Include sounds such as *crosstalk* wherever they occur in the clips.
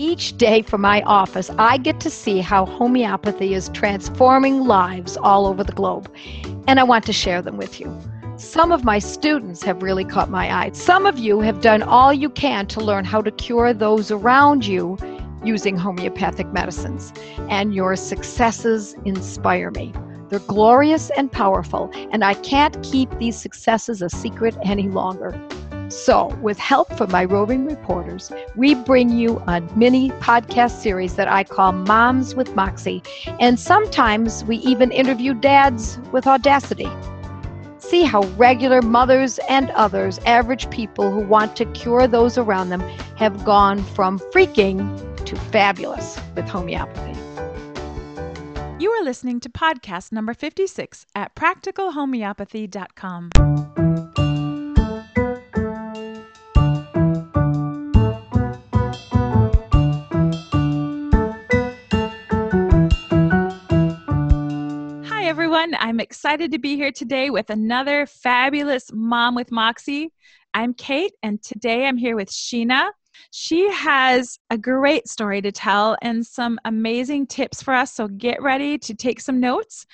Each day from my office, I get to see how homeopathy is transforming lives all over the globe, and I want to share them with you. Some of my students have really caught my eye. Some of you have done all you can to learn how to cure those around you using homeopathic medicines, and your successes inspire me. They're glorious and powerful, and I can't keep these successes a secret any longer. So, with help from my roving reporters, we bring you a mini podcast series that I call Moms with Moxie, and sometimes we even interview dads with audacity. See how regular mothers and others, average people who want to cure those around them, have gone from freaking to fabulous with homeopathy. You are listening to podcast number 56 at practicalhomeopathy.com. everyone. I'm excited to be here today with another fabulous Mom with Moxie. I'm Kate, and today I'm here with Sheena. She has a great story to tell and some amazing tips for us, so get ready to take some notes.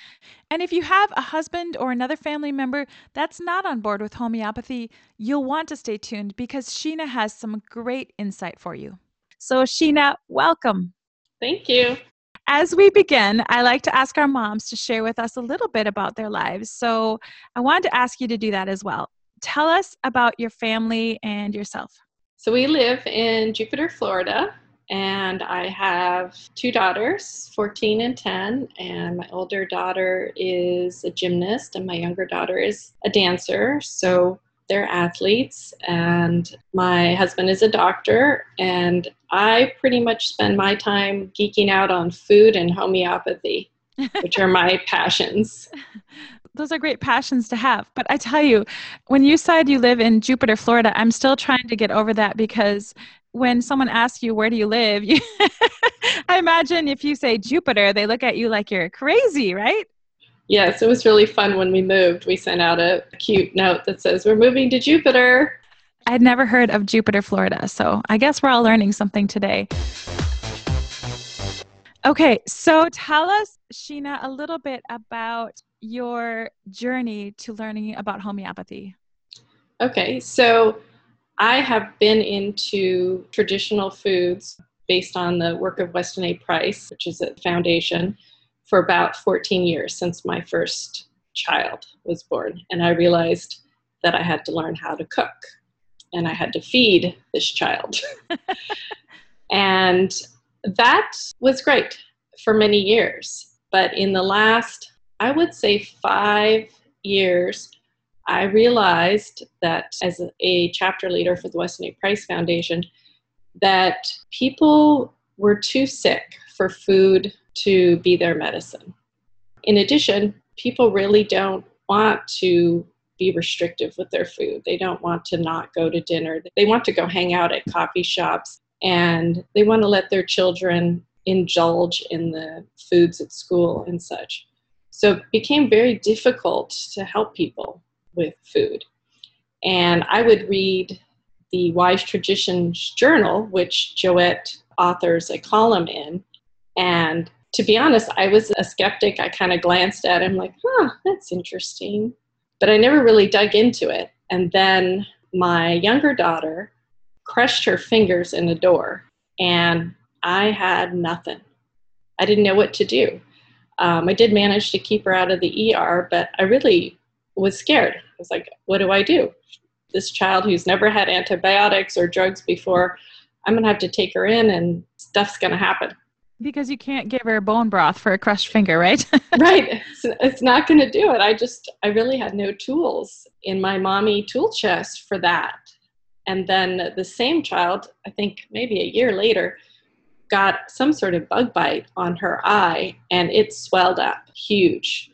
And if you have a husband or another family member that's not on board with homeopathy, you'll want to stay tuned because Sheena has some great insight for you. So, Sheena, welcome. Thank you. As we begin, I like to ask our moms to share with us a little bit about their lives. So I wanted to ask you to do that as well. Tell us about your family and yourself. So we live in Jupiter, Florida, and I have two daughters, 14 and 10, and my older daughter is a gymnast and my younger daughter is a dancer. So they're athletes, and my husband is a doctor, and I pretty much spend my time geeking out on food and homeopathy, *laughs* which are my passions. Those are great passions to have. But I tell you, when you said you live in Jupiter, Florida, I'm still trying to get over that because when someone asks you where do you live, you *laughs* I imagine if you say Jupiter, they look at you like you're crazy, right? Yes, it was really fun when we moved. We sent out a cute note that says, We're moving to Jupiter. I'd never heard of Jupiter, Florida, so I guess we're all learning something today. Okay, so tell us, Sheena, a little bit about your journey to learning about homeopathy. Okay, so I have been into traditional foods based on the work of Weston A. Price, which is a foundation for about 14 years since my first child was born. And I realized that I had to learn how to cook and I had to feed this child. *laughs* and that was great for many years. But in the last, I would say, five years, I realized that as a chapter leader for the Weston A. Price Foundation, that people were too sick for food to be their medicine. In addition, people really don't want to be restrictive with their food. They don't want to not go to dinner. They want to go hang out at coffee shops and they want to let their children indulge in the foods at school and such. So it became very difficult to help people with food. And I would read the Wise Traditions Journal, which Joette authors a column in, and to be honest, I was a skeptic. I kind of glanced at him like, huh, that's interesting. But I never really dug into it. And then my younger daughter crushed her fingers in a door, and I had nothing. I didn't know what to do. Um, I did manage to keep her out of the ER, but I really was scared. I was like, what do I do? This child who's never had antibiotics or drugs before, I'm going to have to take her in, and stuff's going to happen. Because you can't give her bone broth for a crushed finger, right? *laughs* right. *laughs* It's, it's not going to do it. I just, I really had no tools in my mommy tool chest for that. And then the same child, I think maybe a year later, got some sort of bug bite on her eye and it swelled up huge.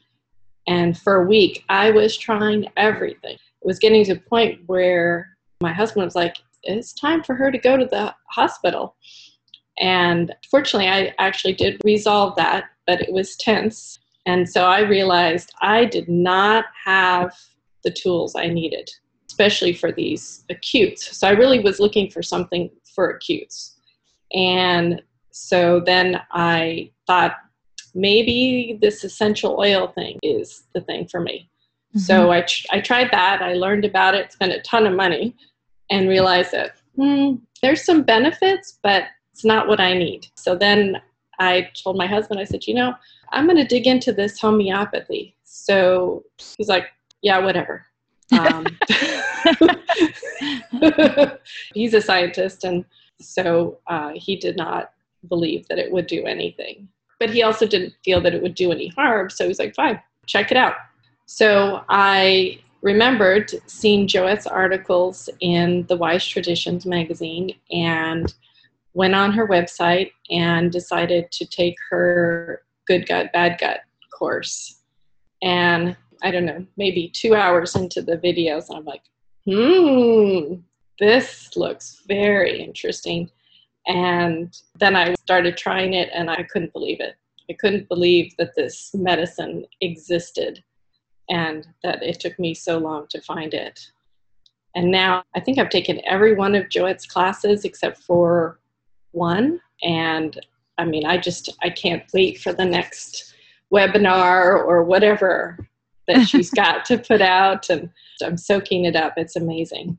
And for a week, I was trying everything. It was getting to a point where my husband was like, it's time for her to go to the hospital. And fortunately, I actually did resolve that, but it was tense. And so I realized I did not have the tools I needed, especially for these acutes. So I really was looking for something for acutes. And so then I thought maybe this essential oil thing is the thing for me. Mm-hmm. So I, tr- I tried that. I learned about it, spent a ton of money, and realized that hmm, there's some benefits, but it's not what I need. So then I told my husband, I said, you know, I'm going to dig into this homeopathy. So he's like, yeah, whatever. Um, *laughs* he's a scientist, and so uh, he did not believe that it would do anything. But he also didn't feel that it would do any harm, so he's like, fine, check it out. So I remembered seeing Joette's articles in the Wise Traditions magazine and went on her website and decided to take her Good Gut, Bad Gut course. And I don't know, maybe two hours into the videos, I'm like, hmm, this looks very interesting. And then I started trying it and I couldn't believe it. I couldn't believe that this medicine existed and that it took me so long to find it. And now I think I've taken every one of Joette's classes except for one. And I mean, I just, I can't wait for the next webinar or whatever that *laughs* she's got to put out. And I'm soaking it up. It's amazing.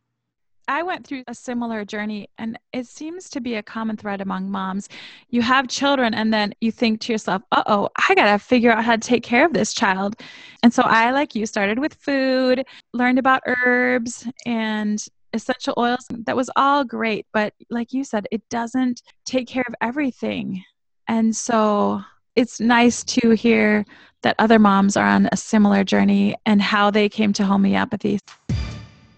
I went through a similar journey, and it seems to be a common thread among moms. You have children, and then you think to yourself, uh oh, I got to figure out how to take care of this child. And so I, like you, started with food, learned about herbs and essential oils. That was all great. But like you said, it doesn't take care of everything. And so it's nice to hear that other moms are on a similar journey and how they came to homeopathy.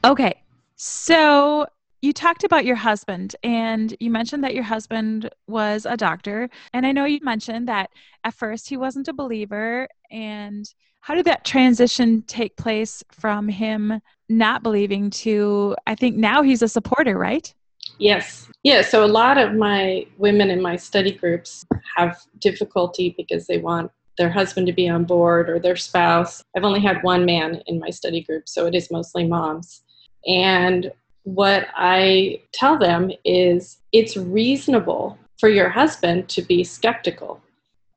Okay, so you talked about your husband and you mentioned that your husband was a doctor. And I know you mentioned that at first he wasn't a believer. And how did that transition take place from him not believing to, I think now he's a supporter, right? Yes. Yeah. So a lot of my women in my study groups have difficulty because they want their husband to be on board or their spouse. I've only had one man in my study group, so it is mostly moms. And what I tell them is it's reasonable for your husband to be skeptical.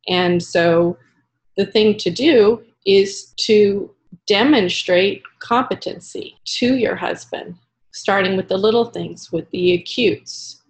And so the thing to do is to demonstrate competency to your husband, starting with the little things, with the acutes,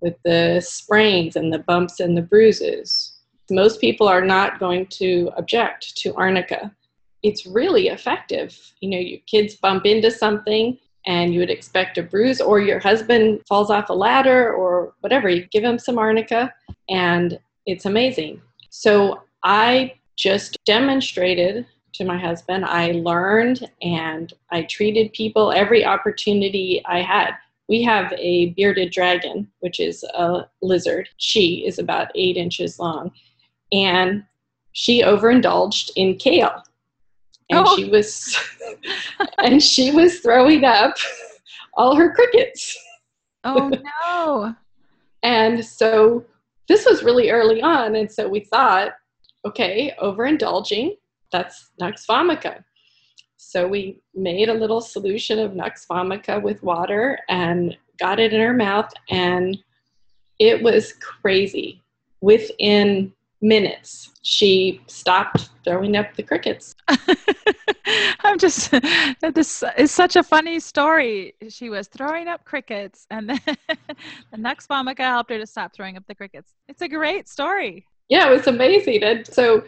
with the sprains and the bumps and the bruises. Most people are not going to object to arnica. It's really effective. You know, your kids bump into something, and you would expect a bruise, or your husband falls off a ladder, or whatever. You give him some arnica, and it's amazing. So I just demonstrated to my husband. I learned and I treated people every opportunity I had. We have a bearded dragon, which is a lizard. She is about eight inches long, and she overindulged in kale and oh. she was *laughs* and she was throwing up all her crickets. Oh no. and so this was really early on and so we thought okay, overindulging, that's nux vomica. So we made a little solution of nux vomica with water and got it in her mouth and it was crazy. Within minutes, she stopped throwing up the crickets. *laughs* I'm just, this is such a funny story. She was throwing up crickets, and then *laughs* the nux vomica helped her to stop throwing up the crickets. It's a great story. Yeah, it was amazing. And so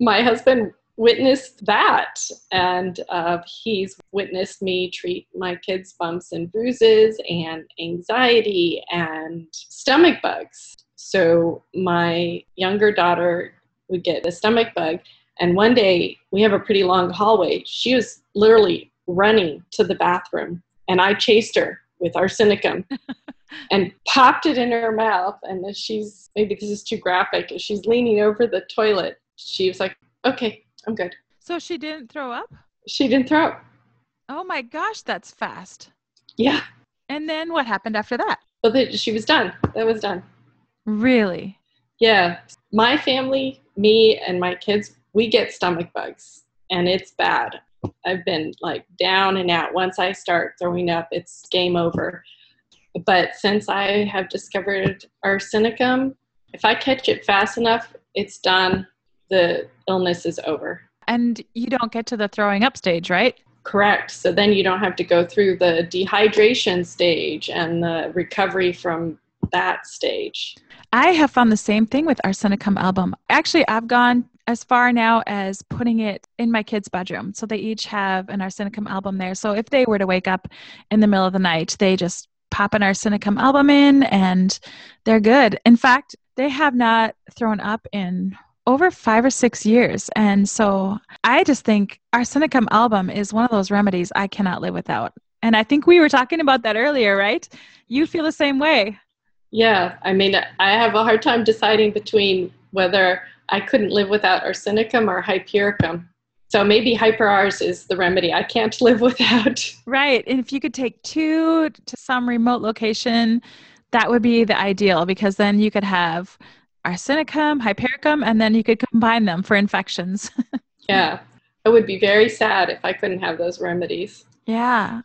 my husband witnessed that, and uh, he's witnessed me treat my kids' bumps and bruises, and anxiety, and stomach bugs. So my younger daughter would get a stomach bug. And one day we have a pretty long hallway. She was literally running to the bathroom, and I chased her with arsenicum *laughs* and popped it in her mouth. And as she's maybe this is too graphic, as she's leaning over the toilet, she was like, "Okay, I'm good." So she didn't throw up. She didn't throw up. Oh my gosh, that's fast. Yeah. And then what happened after that? Well, she was done. That was done. Really? Yeah. My family, me and my kids, we get stomach bugs and it's bad. I've been like down and out. Once I start throwing up, it's game over. But since I have discovered arsenicum, if I catch it fast enough, it's done. The illness is over. And you don't get to the throwing up stage, right? Correct. So then you don't have to go through the dehydration stage and the recovery from that stage. I have found the same thing with Arsenicum album. Actually, I've gone as far now as putting it in my kids' bedroom. So they each have an Arsenicum album there. So if they were to wake up in the middle of the night, they just pop an Arsenicum album in and they're good. In fact, they have not thrown up in over five or six years. And so I just think our Arsenicum album is one of those remedies I cannot live without. And I think we were talking about that earlier, right? You feel the same way. Yeah, I mean, I have a hard time deciding between whether I couldn't live without arsenicum or hypericum. So maybe hyper-Rs is the remedy I can't *laughs* live without. Right. And if you could take two to some remote location, that would be the ideal because then you could have arsenicum, hypericum, and then you could combine them for infections. *laughs* yeah. It would be very sad if I couldn't have those remedies. Yeah.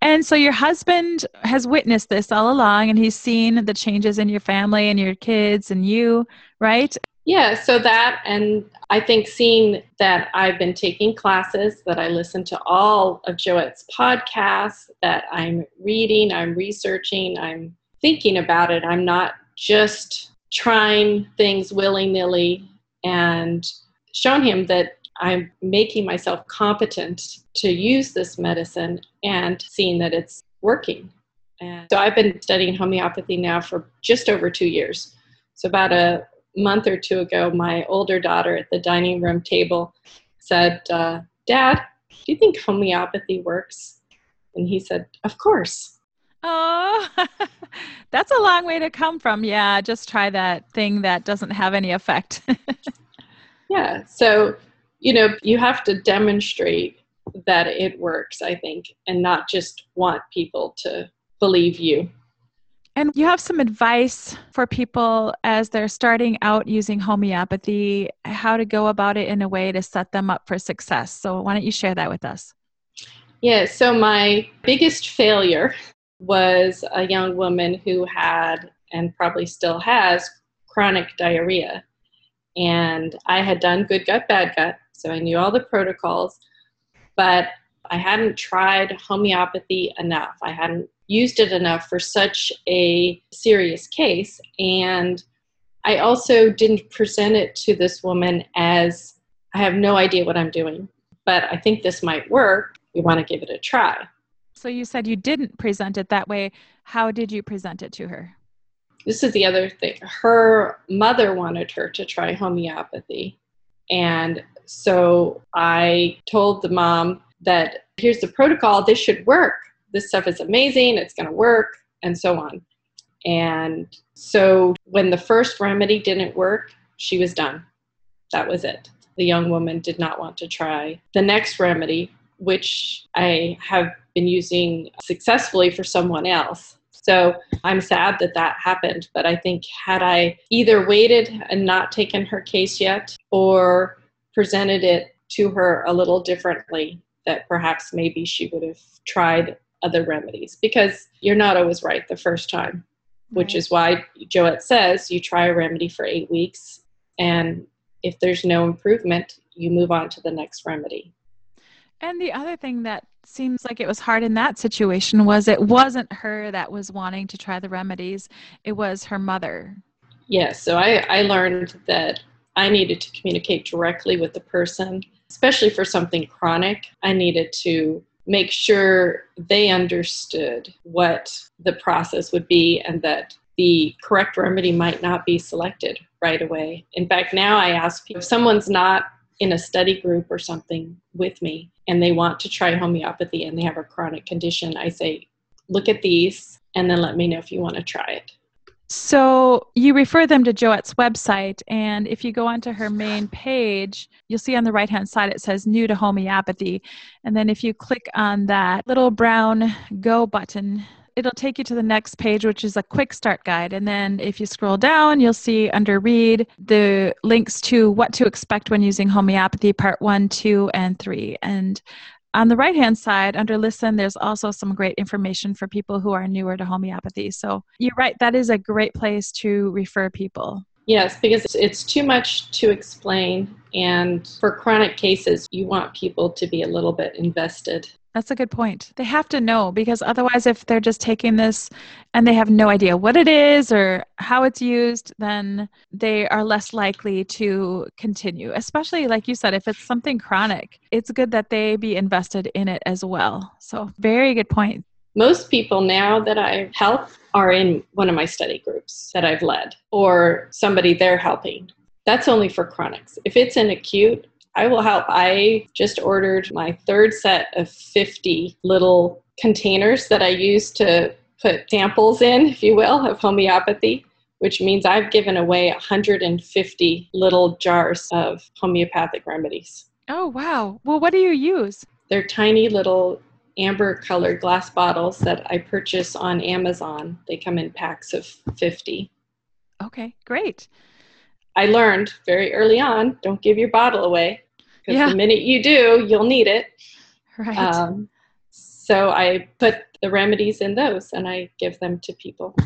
And so your husband has witnessed this all along and he's seen the changes in your family and your kids and you, right? Yeah, so that, and I think seeing that I've been taking classes, that I listen to all of Joette's podcasts, that I'm reading, I'm researching, I'm thinking about it. I'm not just trying things willy nilly and shown him that I'm making myself competent to use this medicine and seeing that it's working. And so I've been studying homeopathy now for just over two years. So about a month or two ago, my older daughter at the dining room table said, uh, Dad, do you think homeopathy works? And he said, Of course. Oh, *laughs* that's a long way to come from. Yeah, just try that thing that doesn't have any effect. *laughs* yeah. So you know, you have to demonstrate that it works, I think, and not just want people to believe you. And you have some advice for people as they're starting out using homeopathy, how to go about it in a way to set them up for success. So, why don't you share that with us? Yeah, so my biggest failure was a young woman who had, and probably still has, chronic diarrhea. And I had done good gut, bad gut, so I knew all the protocols, but I hadn't tried homeopathy enough. I hadn't used it enough for such a serious case. And I also didn't present it to this woman as I have no idea what I'm doing, but I think this might work. We want to give it a try. So you said you didn't present it that way. How did you present it to her? This is the other thing. Her mother wanted her to try homeopathy. And so I told the mom that here's the protocol, this should work. This stuff is amazing, it's going to work, and so on. And so when the first remedy didn't work, she was done. That was it. The young woman did not want to try the next remedy, which I have been using successfully for someone else. So I'm sad that that happened. But I think had I either waited and not taken her case yet, or presented it to her a little differently, that perhaps maybe she would have tried other remedies because you're not always right the first time, which is why Joette says you try a remedy for eight weeks, and if there's no improvement, you move on to the next remedy. And the other thing that seems like it was hard in that situation was it wasn't her that was wanting to try the remedies, it was her mother. Yes, so I, I learned that I needed to communicate directly with the person, especially for something chronic. I needed to make sure they understood what the process would be and that the correct remedy might not be selected right away. In fact, now I ask people if someone's not in a study group or something with me and they want to try homeopathy and they have a chronic condition, I say, look at these and then let me know if you want to try it. So you refer them to Joette's website, and if you go onto her main page, you'll see on the right hand side it says new to homeopathy. And then if you click on that little brown go button, it'll take you to the next page, which is a quick start guide. And then if you scroll down, you'll see under read the links to what to expect when using homeopathy part one, two, and three. And on the right hand side under listen, there's also some great information for people who are newer to homeopathy. So you're right, that is a great place to refer people. Yes, because it's too much to explain. And for chronic cases, you want people to be a little bit invested. That's a good point. They have to know because otherwise, if they're just taking this and they have no idea what it is or how it's used, then they are less likely to continue. Especially, like you said, if it's something chronic, it's good that they be invested in it as well. So, very good point. Most people now that I help are in one of my study groups that I've led or somebody they're helping. That's only for chronics. If it's an acute, I will help. I just ordered my third set of 50 little containers that I use to put samples in, if you will, of homeopathy, which means I've given away 150 little jars of homeopathic remedies. Oh, wow. Well, what do you use? They're tiny little amber colored glass bottles that I purchase on Amazon. They come in packs of 50. Okay, great. I learned very early on don't give your bottle away because yeah. the minute you do, you'll need it. Right. Um, so I put the remedies in those and I give them to people.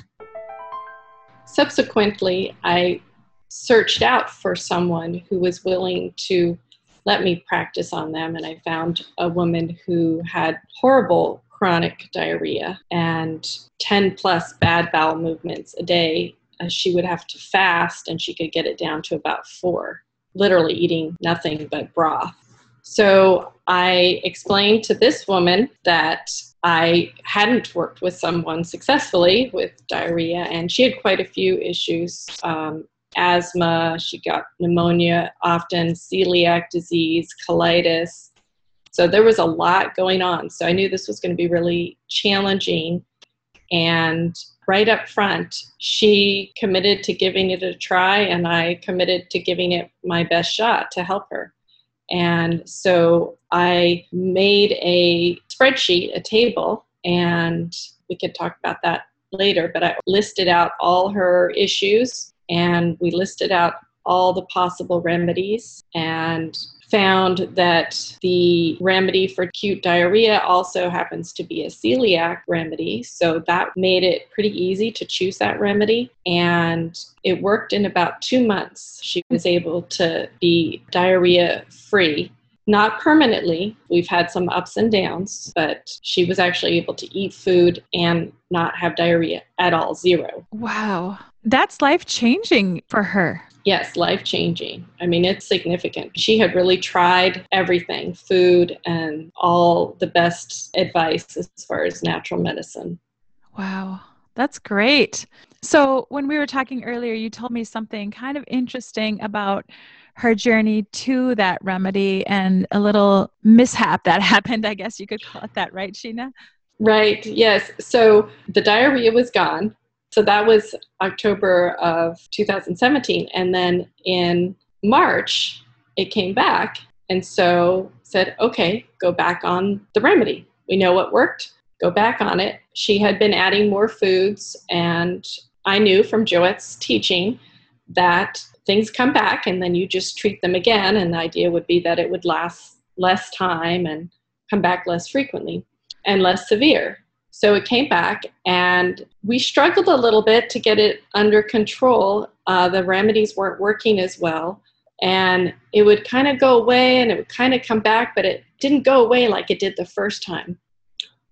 Subsequently, I searched out for someone who was willing to let me practice on them, and I found a woman who had horrible chronic diarrhea and 10 plus bad bowel movements a day. Uh, she would have to fast and she could get it down to about four literally eating nothing but broth. So I explained to this woman that I hadn't worked with someone successfully with diarrhea, and she had quite a few issues um, asthma, she got pneumonia often, celiac disease, colitis. So there was a lot going on. So I knew this was going to be really challenging. And right up front, she committed to giving it a try, and I committed to giving it my best shot to help her. And so I made a spreadsheet, a table, and we could talk about that later, but I listed out all her issues and we listed out all the possible remedies and found that the remedy for acute diarrhea also happens to be a celiac remedy. So that made it pretty easy to choose that remedy. And it worked in about two months. She was able to be diarrhea free. Not permanently. We've had some ups and downs, but she was actually able to eat food and not have diarrhea at all, zero. Wow. That's life changing for her. Yes, life changing. I mean, it's significant. She had really tried everything food and all the best advice as far as natural medicine. Wow, that's great. So, when we were talking earlier, you told me something kind of interesting about her journey to that remedy and a little mishap that *laughs* happened. I guess you could call it that, right, Sheena? Right, yes. So, the diarrhea was gone so that was October of 2017. And then in March, it came back. And so said, okay, go back on the remedy. We know what worked, go back on it. She had been adding more foods, and I knew from Joette's teaching that things come back and then you just treat them again. And the idea would be that it would last less time and come back less frequently and less severe. So it came back, and we struggled a little bit to get it under control. Uh, the remedies weren't working as well. And it would kind of go away and it would kind of come back, but it didn't go away like it did the first time.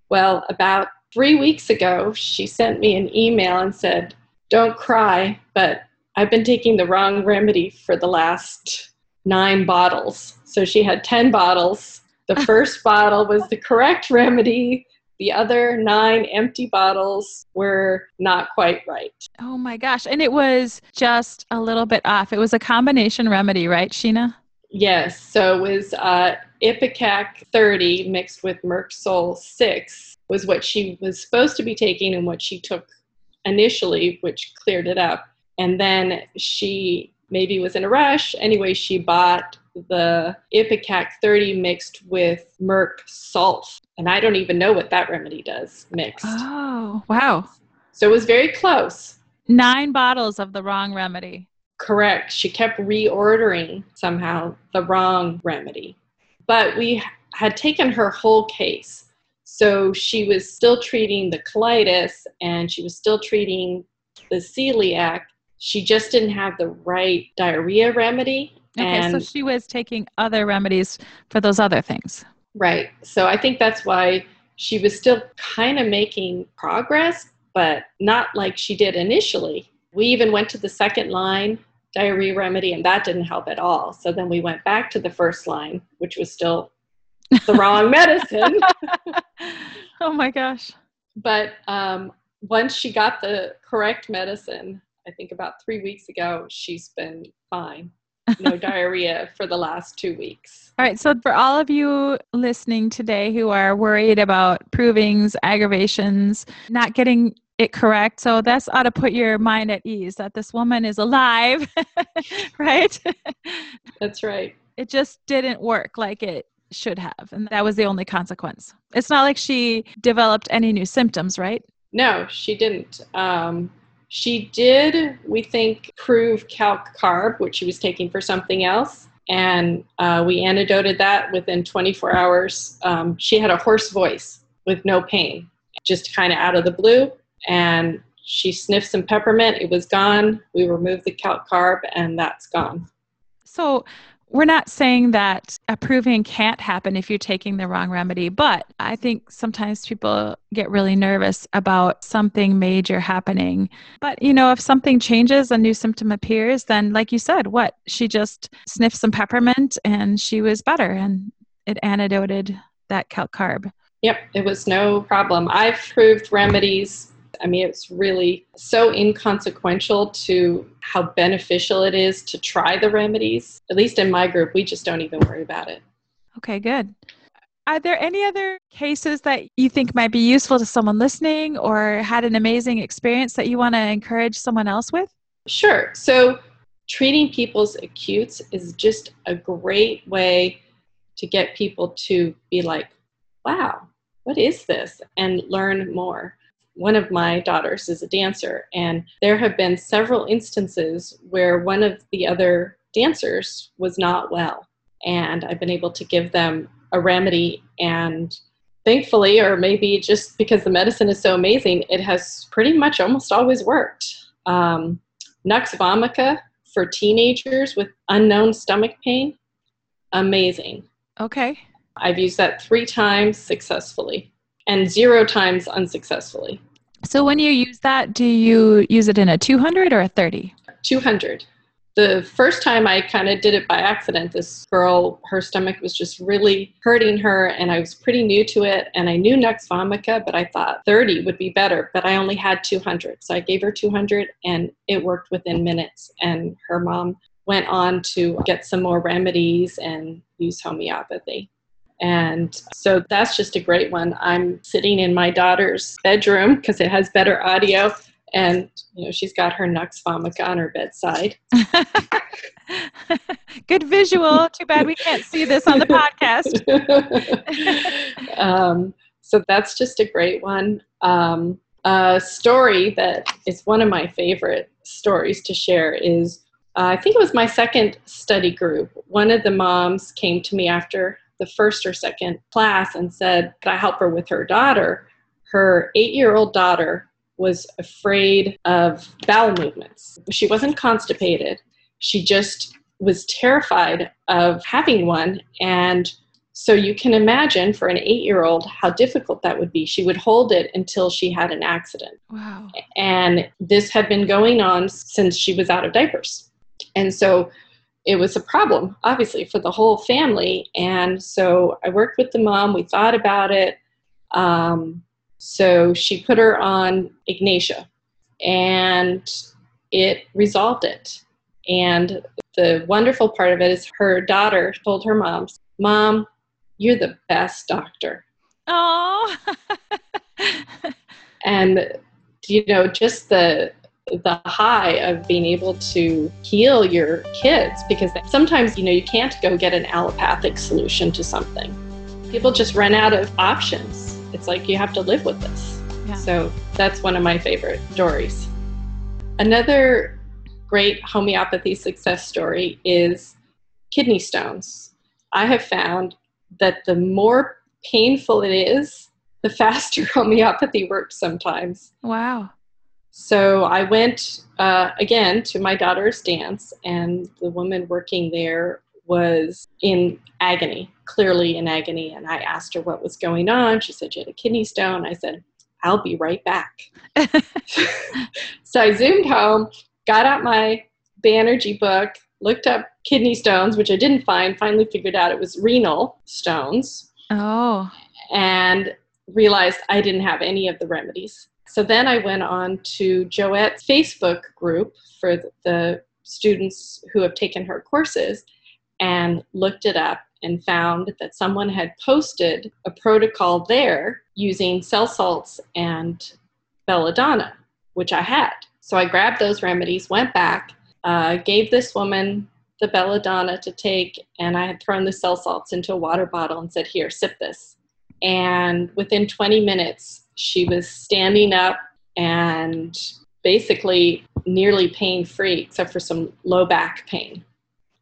Well, about three weeks ago, she sent me an email and said, Don't cry, but I've been taking the wrong remedy for the last nine bottles. So she had 10 bottles. The *laughs* first bottle was the correct remedy. The other nine empty bottles were not quite right. Oh my gosh. And it was just a little bit off. It was a combination remedy, right, Sheena? Yes. So it was uh, Ipecac 30 mixed with Merc Sol 6 was what she was supposed to be taking and what she took initially, which cleared it up. And then she maybe was in a rush. Anyway, she bought the Ipecac 30 mixed with Merc Sulf. And I don't even know what that remedy does mixed. Oh, wow. So it was very close. Nine bottles of the wrong remedy. Correct. She kept reordering somehow the wrong remedy. but we had taken her whole case. So she was still treating the colitis and she was still treating the celiac. She just didn't have the right diarrhea remedy. Okay, and, so she was taking other remedies for those other things. Right. So I think that's why she was still kind of making progress, but not like she did initially. We even went to the second line diarrhea remedy, and that didn't help at all. So then we went back to the first line, which was still the wrong *laughs* medicine. oh my gosh. But um, once she got the correct medicine, I think about three weeks ago, she's been fine. No diarrhea for the last two weeks. All right. So, for all of you listening today who are worried about provings, aggravations, not getting it correct. So that's ought to put your mind at ease that this woman is alive, *laughs* right? That's right. It just didn't work like it should have. And that was the only consequence. It's not like she developed any new symptoms, right? No, she didn't. Um, she did, we think, prove calc carb, which she was taking for something else. And uh, we antidoted that within 24 hours. Um, she had a hoarse voice with no pain, just kind of out of the blue and she sniffed some peppermint. It was gone. We removed the calc carb, and that's gone. So, we're not saying that approving can't happen if you're taking the wrong remedy, but I think sometimes people get really nervous about something major happening. But, you know, if something changes, a new symptom appears, then, like you said, what? She just sniffed some peppermint and she was better and it antidoted that calc carb. Yep, it was no problem. I've proved remedies I mean, it's really so inconsequential to how beneficial it is to try the remedies. At least in my group, we just don't even worry about it. Okay, good. Are there any other cases that you think might be useful to someone listening or had an amazing experience that you want to encourage someone else with? Sure. So, treating people's acutes is just a great way to get people to be like, wow, what is this? And learn more one of my daughters is a dancer, and there have been several instances where one of the other dancers was not well. And I've been able to give them a remedy, and thankfully, or maybe just because the medicine is so amazing, it has pretty much almost always worked. Um, Nux vomica for teenagers with unknown stomach pain, amazing. Okay. I've used that three times successfully and zero times unsuccessfully. So when you use that, do you use it in a 200 or a 30? 200. The first time I kind of did it by accident, this girl, her stomach was just really hurting her, and I was pretty new to it. And I knew Nux vomica, but I thought 30 would be better, but I only had 200. So I gave her 200, and it worked within minutes. And her mom went on to get some more remedies and use homeopathy. And so that's just a great one. I'm sitting in my daughter's bedroom because it has better audio, and you know she's got her Nux vomica on her bedside. *laughs* Good visual. Too bad we can't see this on the podcast. *laughs* um, so that's just a great one. Um, a story that is one of my favorite stories to share is uh, I think it was my second study group. One of the moms came to me after the first or second class and said, Could I help her with her daughter? Her eight year old daughter was afraid of bowel movements. She wasn't constipated, she just was terrified of having one. And so you can imagine for an eight year old how difficult that would be. She would hold it until she had an accident. Wow. And this had been going on since she was out of diapers. And so it was a problem, obviously, for the whole family. And so I worked with the mom. We thought about it. Um, so she put her on Ignatia, and it resolved it. And the wonderful part of it is her daughter told her mom, Mom, you're the best doctor. Oh. *laughs* and, you know, just the the high of being able to heal your kids because sometimes you know you can't go get an allopathic solution to something people just run out of options it's like you have to live with this yeah. so that's one of my favorite stories another great homeopathy success story is kidney stones i have found that the more painful it is, the *laughs* faster homeopathy works sometimes. Wow. So I went uh, again to my daughter's dance, and the woman working there was in agony, clearly in agony. And I asked her what was going on. She said she had a kidney stone. I said, I'll be right back. *laughs* so I zoomed home, got out my Banerji book, looked up kidney stones, which I didn't find, finally figured out it was renal stones. Oh. And realized I didn't have any of the remedies. So then I went on to Joette's Facebook group for the students who have taken her courses and looked it up and found that someone had posted a protocol there using cell salts and belladonna, which I had. So I grabbed those remedies, went back, uh, gave this woman the belladonna to take, and I had thrown the cell salts into a water bottle and said, Here, sip this. And within 20 minutes, she was standing up and basically nearly pain free, except for some low back pain.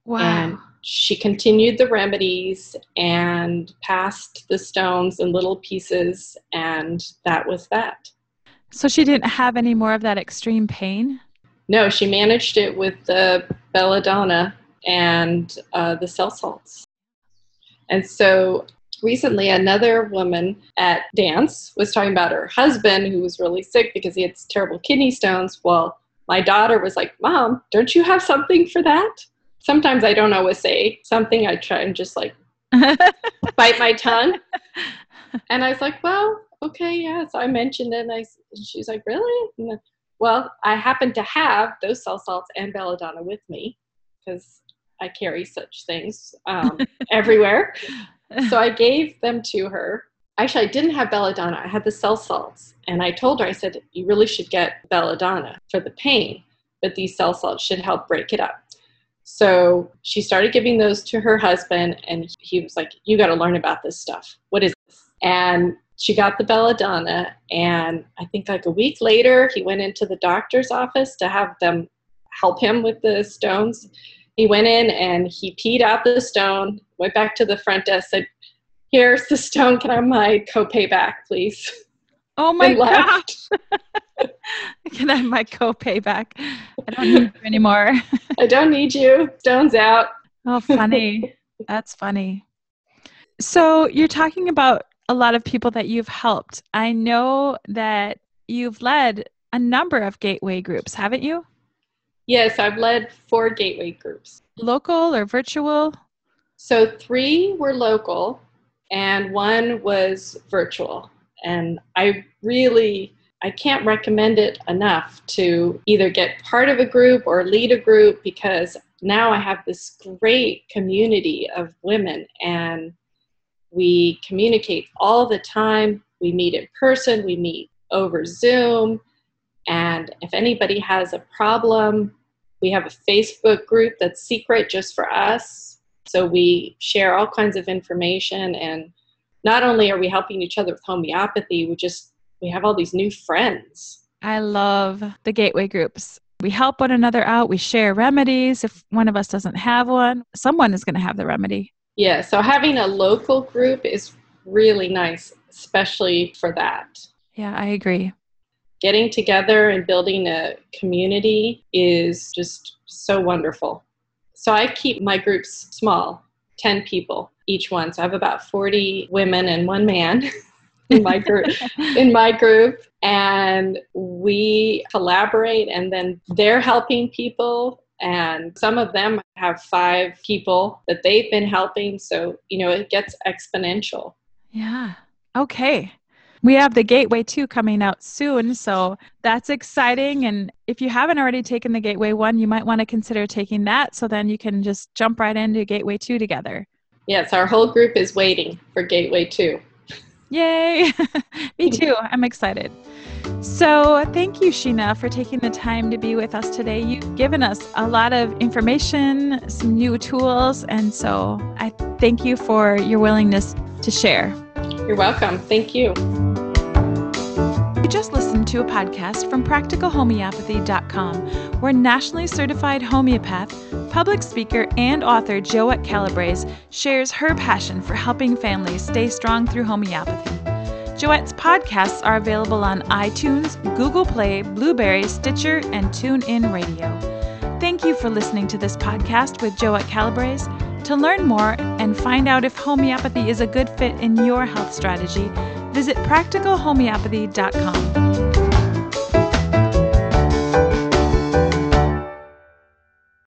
Wow. And she continued the remedies and passed the stones in little pieces, and that was that. So she didn't have any more of that extreme pain? No, she managed it with the belladonna and uh, the cell salts. And so recently, another woman at dance was talking about her husband who was really sick because he had terrible kidney stones. Well, my daughter was like, Mom, don't you have something for that? Sometimes I don't always say something. I try and just like *laughs* bite my tongue. And I was like, Well, okay, yeah. So I mentioned it, and I, she's like, Really? And well, I happen to have those cell salts and belladonna with me because I carry such things um, *laughs* everywhere. So I gave them to her. Actually, I didn't have belladonna. I had the cell salts. And I told her, I said, you really should get belladonna for the pain, but these cell salts should help break it up. So she started giving those to her husband, and he was like, You got to learn about this stuff. What is this? And she got the belladonna and i think like a week later he went into the doctor's office to have them help him with the stones he went in and he peed out the stone went back to the front desk said here's the stone. Can i have my copay back please? Oh my gosh. *laughs* Can i have my copay back? I don't need you anymore. *laughs* I don't need you. Stones out. Oh funny. That's funny. So you're talking about a lot of people that you've helped. I know that you've led a number of gateway groups, haven't you? Yes, I've led four gateway groups. Local or virtual? So three were local and one was virtual. And I really I can't recommend it enough to either get part of a group or lead a group because now I have this great community of women and we communicate all the time. We meet in person, we meet over Zoom. And if anybody has a problem, we have a Facebook group that's secret just for us. So we share all kinds of information. And not only are we helping each other with homeopathy, we just we have all these new friends. I love the gateway groups. We help one another out. We share remedies. If one of us doesn't have one, someone is going to have the remedy. Yeah, so having a local group is really nice, especially for that. Yeah, I agree. Getting together and building a community is just so wonderful. So I keep my groups small, 10 people each one. So I have about 40 women and one man *laughs* in my group *laughs* in my group. And we collaborate and then they're helping people. And some of them have five people that they've been helping. So you know it gets exponential. Yeah. Okay we have the gateway 2 coming out soon so that's exciting and if you haven't already taken the gateway 1 you might want to consider taking that so then you can just jump right into gateway 2 together yes our whole group is waiting for gateway 2 yay *laughs* me too i'm excited so, thank you, Sheena, for taking the time to be with us today. You've given us a lot of information, some new tools, and so I thank you for your willingness to share. You're welcome. Thank you. You just listened to a podcast from practicalhomeopathy.com, where nationally certified homeopath, public speaker, and author Joette Calabrese shares her passion for helping families stay strong through homeopathy. Joette's podcasts are available on iTunes, Google Play, Blubrry, Stitcher, and TuneIn Radio. Thank you for listening to this podcast with Joette Calabrese. To learn more and find out if homeopathy is a good fit in your health strategy, visit practicalhomeopathy.com.